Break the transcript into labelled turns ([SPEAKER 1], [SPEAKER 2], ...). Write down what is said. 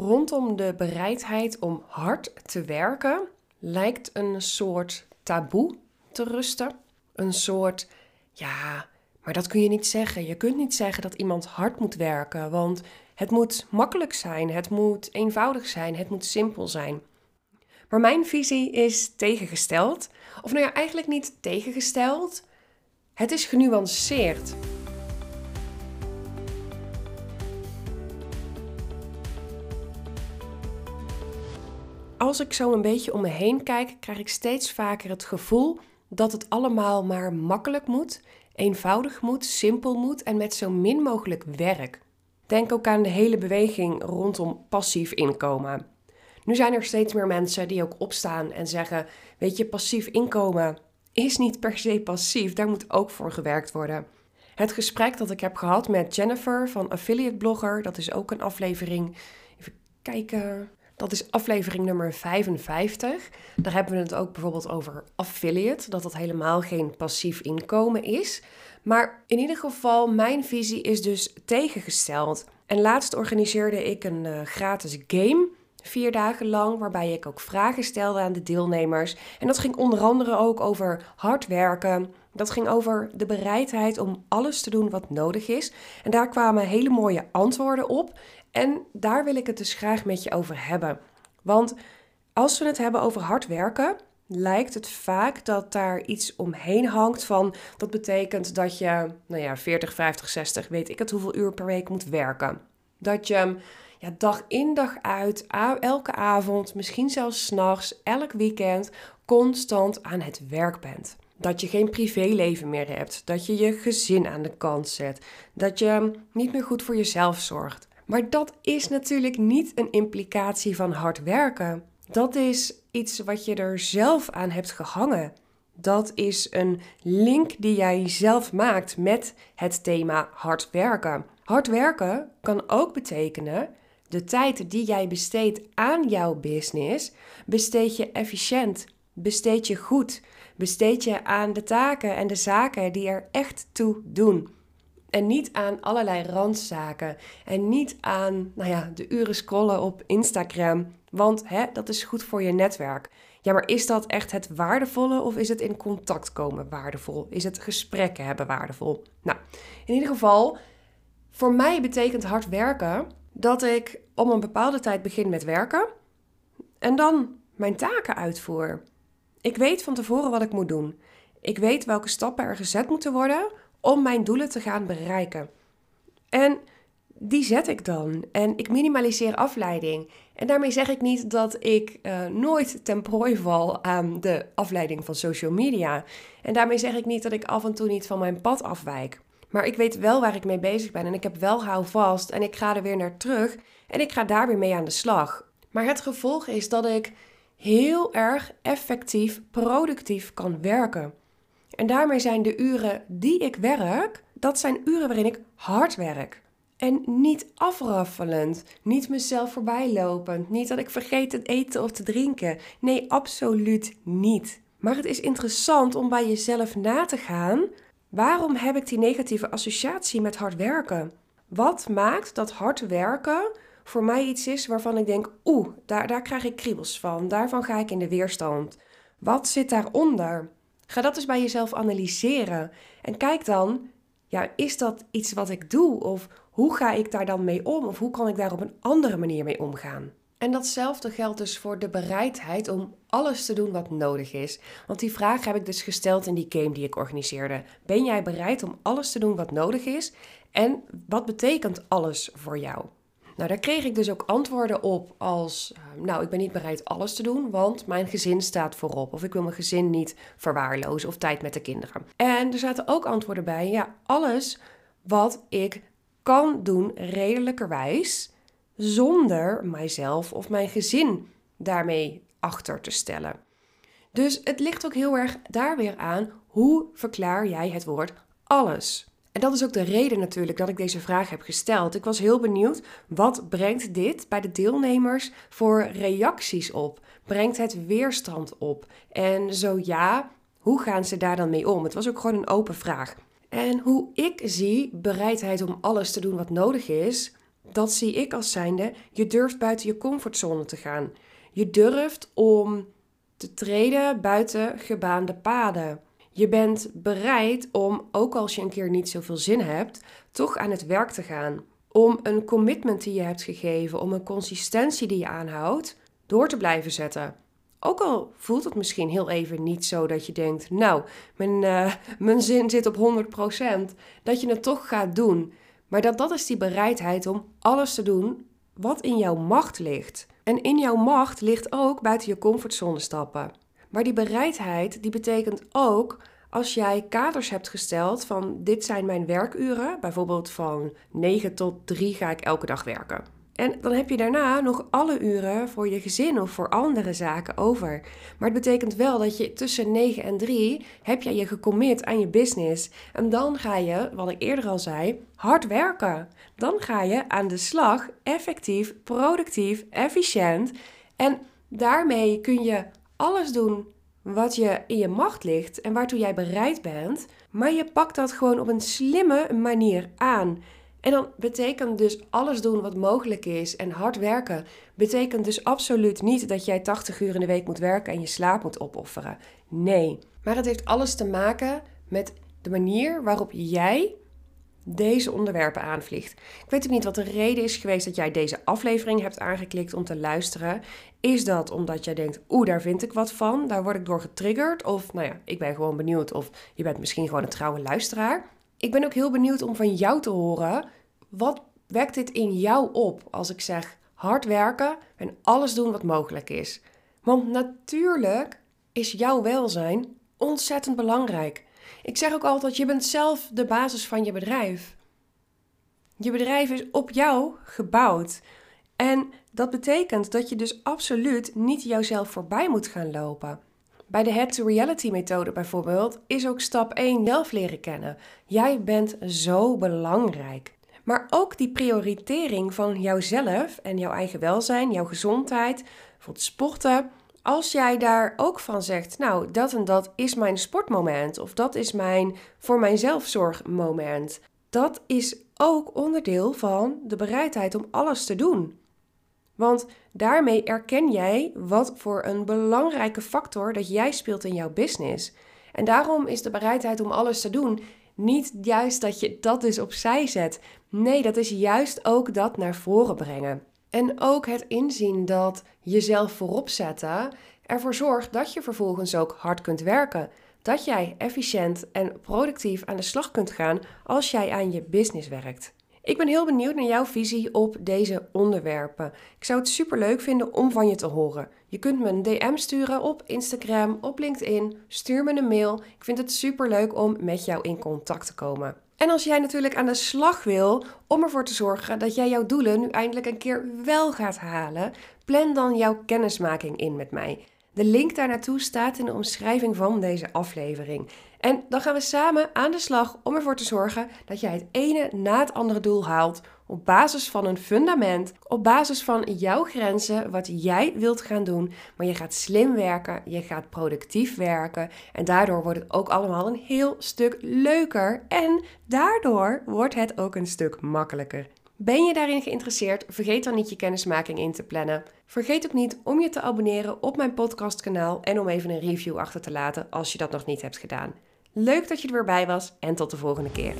[SPEAKER 1] rondom de bereidheid om hard te werken lijkt een soort taboe te rusten. Een soort, ja, maar dat kun je niet zeggen. Je kunt niet zeggen dat iemand hard moet werken, want het moet makkelijk zijn, het moet eenvoudig zijn, het moet simpel zijn. Maar mijn visie is tegengesteld. Of nou ja, eigenlijk niet tegengesteld. Het is genuanceerd. Als ik zo een beetje om me heen kijk, krijg ik steeds vaker het gevoel dat het allemaal maar makkelijk moet, eenvoudig moet, simpel moet en met zo min mogelijk werk. Denk ook aan de hele beweging rondom passief inkomen. Nu zijn er steeds meer mensen die ook opstaan en zeggen: Weet je, passief inkomen is niet per se passief, daar moet ook voor gewerkt worden. Het gesprek dat ik heb gehad met Jennifer van Affiliate Blogger, dat is ook een aflevering. Even kijken. Dat is aflevering nummer 55. Daar hebben we het ook bijvoorbeeld over affiliate, dat dat helemaal geen passief inkomen is. Maar in ieder geval, mijn visie is dus tegengesteld. En laatst organiseerde ik een uh, gratis game vier dagen lang, waarbij ik ook vragen stelde aan de deelnemers. En dat ging onder andere ook over hard werken. Dat ging over de bereidheid om alles te doen wat nodig is. En daar kwamen hele mooie antwoorden op. En daar wil ik het dus graag met je over hebben. Want als we het hebben over hard werken, lijkt het vaak dat daar iets omheen hangt van dat betekent dat je, nou ja, 40, 50, 60, weet ik het hoeveel uur per week moet werken. Dat je ja, dag in dag uit, elke avond, misschien zelfs s'nachts, elk weekend, constant aan het werk bent. Dat je geen privéleven meer hebt, dat je je gezin aan de kant zet, dat je niet meer goed voor jezelf zorgt. Maar dat is natuurlijk niet een implicatie van hard werken. Dat is iets wat je er zelf aan hebt gehangen. Dat is een link die jij zelf maakt met het thema hard werken. Hard werken kan ook betekenen de tijd die jij besteedt aan jouw business, besteed je efficiënt, besteed je goed, besteed je aan de taken en de zaken die er echt toe doen. En niet aan allerlei randzaken. En niet aan nou ja, de uren scrollen op Instagram. Want hè, dat is goed voor je netwerk. Ja, maar is dat echt het waardevolle of is het in contact komen waardevol? Is het gesprekken hebben waardevol? Nou, in ieder geval, voor mij betekent hard werken dat ik om een bepaalde tijd begin met werken en dan mijn taken uitvoer. Ik weet van tevoren wat ik moet doen. Ik weet welke stappen er gezet moeten worden om mijn doelen te gaan bereiken. En die zet ik dan. En ik minimaliseer afleiding. En daarmee zeg ik niet dat ik uh, nooit ten prooi val aan de afleiding van social media. En daarmee zeg ik niet dat ik af en toe niet van mijn pad afwijk. Maar ik weet wel waar ik mee bezig ben en ik heb wel houvast en ik ga er weer naar terug en ik ga daar weer mee aan de slag. Maar het gevolg is dat ik heel erg effectief, productief kan werken. En daarmee zijn de uren die ik werk, dat zijn uren waarin ik hard werk. En niet afraffelend, niet mezelf voorbijlopend, niet dat ik vergeet te eten of te drinken. Nee, absoluut niet. Maar het is interessant om bij jezelf na te gaan Waarom heb ik die negatieve associatie met hard werken? Wat maakt dat hard werken voor mij iets is waarvan ik denk, oeh, daar, daar krijg ik kriebels van, daarvan ga ik in de weerstand. Wat zit daaronder? Ga dat eens bij jezelf analyseren en kijk dan, ja, is dat iets wat ik doe of hoe ga ik daar dan mee om of hoe kan ik daar op een andere manier mee omgaan? En datzelfde geldt dus voor de bereidheid om alles te doen wat nodig is. Want die vraag heb ik dus gesteld in die game die ik organiseerde. Ben jij bereid om alles te doen wat nodig is? En wat betekent alles voor jou? Nou, daar kreeg ik dus ook antwoorden op als, eh, nou, ik ben niet bereid alles te doen, want mijn gezin staat voorop. Of ik wil mijn gezin niet verwaarlozen of tijd met de kinderen. En er zaten ook antwoorden bij, ja, alles wat ik kan doen redelijkerwijs zonder mijzelf of mijn gezin daarmee achter te stellen. Dus het ligt ook heel erg daar weer aan hoe verklaar jij het woord alles. En dat is ook de reden natuurlijk dat ik deze vraag heb gesteld. Ik was heel benieuwd, wat brengt dit bij de deelnemers voor reacties op? Brengt het weerstand op? En zo ja, hoe gaan ze daar dan mee om? Het was ook gewoon een open vraag. En hoe ik zie bereidheid om alles te doen wat nodig is, dat zie ik als zijnde, je durft buiten je comfortzone te gaan. Je durft om te treden buiten gebaande paden. Je bent bereid om, ook als je een keer niet zoveel zin hebt, toch aan het werk te gaan. Om een commitment die je hebt gegeven, om een consistentie die je aanhoudt, door te blijven zetten. Ook al voelt het misschien heel even niet zo dat je denkt, nou, mijn, uh, mijn zin zit op 100%, dat je het toch gaat doen. Maar dat, dat is die bereidheid om alles te doen wat in jouw macht ligt. En in jouw macht ligt ook buiten je comfortzone stappen. Maar die bereidheid, die betekent ook als jij kaders hebt gesteld van dit zijn mijn werkuren, bijvoorbeeld van 9 tot 3 ga ik elke dag werken. En dan heb je daarna nog alle uren voor je gezin of voor andere zaken over. Maar het betekent wel dat je tussen 9 en 3 heb je je gecommit aan je business. En dan ga je, wat ik eerder al zei, hard werken. Dan ga je aan de slag, effectief, productief, efficiënt. En daarmee kun je alles doen wat je in je macht ligt en waartoe jij bereid bent. Maar je pakt dat gewoon op een slimme manier aan. En dan betekent dus alles doen wat mogelijk is en hard werken. Betekent dus absoluut niet dat jij 80 uur in de week moet werken en je slaap moet opofferen. Nee. Maar het heeft alles te maken met de manier waarop jij deze onderwerpen aanvliegt. Ik weet ook niet wat de reden is geweest dat jij deze aflevering hebt aangeklikt om te luisteren. Is dat omdat jij denkt, oeh, daar vind ik wat van, daar word ik door getriggerd? Of, nou ja, ik ben gewoon benieuwd of je bent misschien gewoon een trouwe luisteraar. Ik ben ook heel benieuwd om van jou te horen. Wat wekt dit in jou op als ik zeg hard werken en alles doen wat mogelijk is? Want natuurlijk is jouw welzijn ontzettend belangrijk. Ik zeg ook altijd: je bent zelf de basis van je bedrijf. Je bedrijf is op jou gebouwd. En dat betekent dat je dus absoluut niet jouzelf voorbij moet gaan lopen. Bij de Head to Reality methode bijvoorbeeld is ook stap 1 zelf leren kennen. Jij bent zo belangrijk. Maar ook die prioritering van jouzelf en jouw eigen welzijn, jouw gezondheid, bijvoorbeeld sporten. Als jij daar ook van zegt, nou, dat en dat is mijn sportmoment of dat is mijn voor mijn zelfzorgmoment. Dat is ook onderdeel van de bereidheid om alles te doen. Want daarmee erken jij wat voor een belangrijke factor dat jij speelt in jouw business. En daarom is de bereidheid om alles te doen niet juist dat je dat dus opzij zet. Nee, dat is juist ook dat naar voren brengen. En ook het inzien dat jezelf voorop zetten ervoor zorgt dat je vervolgens ook hard kunt werken. Dat jij efficiënt en productief aan de slag kunt gaan als jij aan je business werkt. Ik ben heel benieuwd naar jouw visie op deze onderwerpen. Ik zou het super leuk vinden om van je te horen. Je kunt me een DM sturen op Instagram, op LinkedIn. Stuur me een mail. Ik vind het super leuk om met jou in contact te komen. En als jij natuurlijk aan de slag wil om ervoor te zorgen dat jij jouw doelen nu eindelijk een keer wel gaat halen, plan dan jouw kennismaking in met mij. De link daar naartoe staat in de omschrijving van deze aflevering. En dan gaan we samen aan de slag om ervoor te zorgen dat jij het ene na het andere doel haalt op basis van een fundament, op basis van jouw grenzen, wat jij wilt gaan doen. Maar je gaat slim werken, je gaat productief werken en daardoor wordt het ook allemaal een heel stuk leuker en daardoor wordt het ook een stuk makkelijker. Ben je daarin geïnteresseerd? Vergeet dan niet je kennismaking in te plannen. Vergeet ook niet om je te abonneren op mijn podcastkanaal en om even een review achter te laten als je dat nog niet hebt gedaan. Leuk dat je er weer bij was en tot de volgende keer.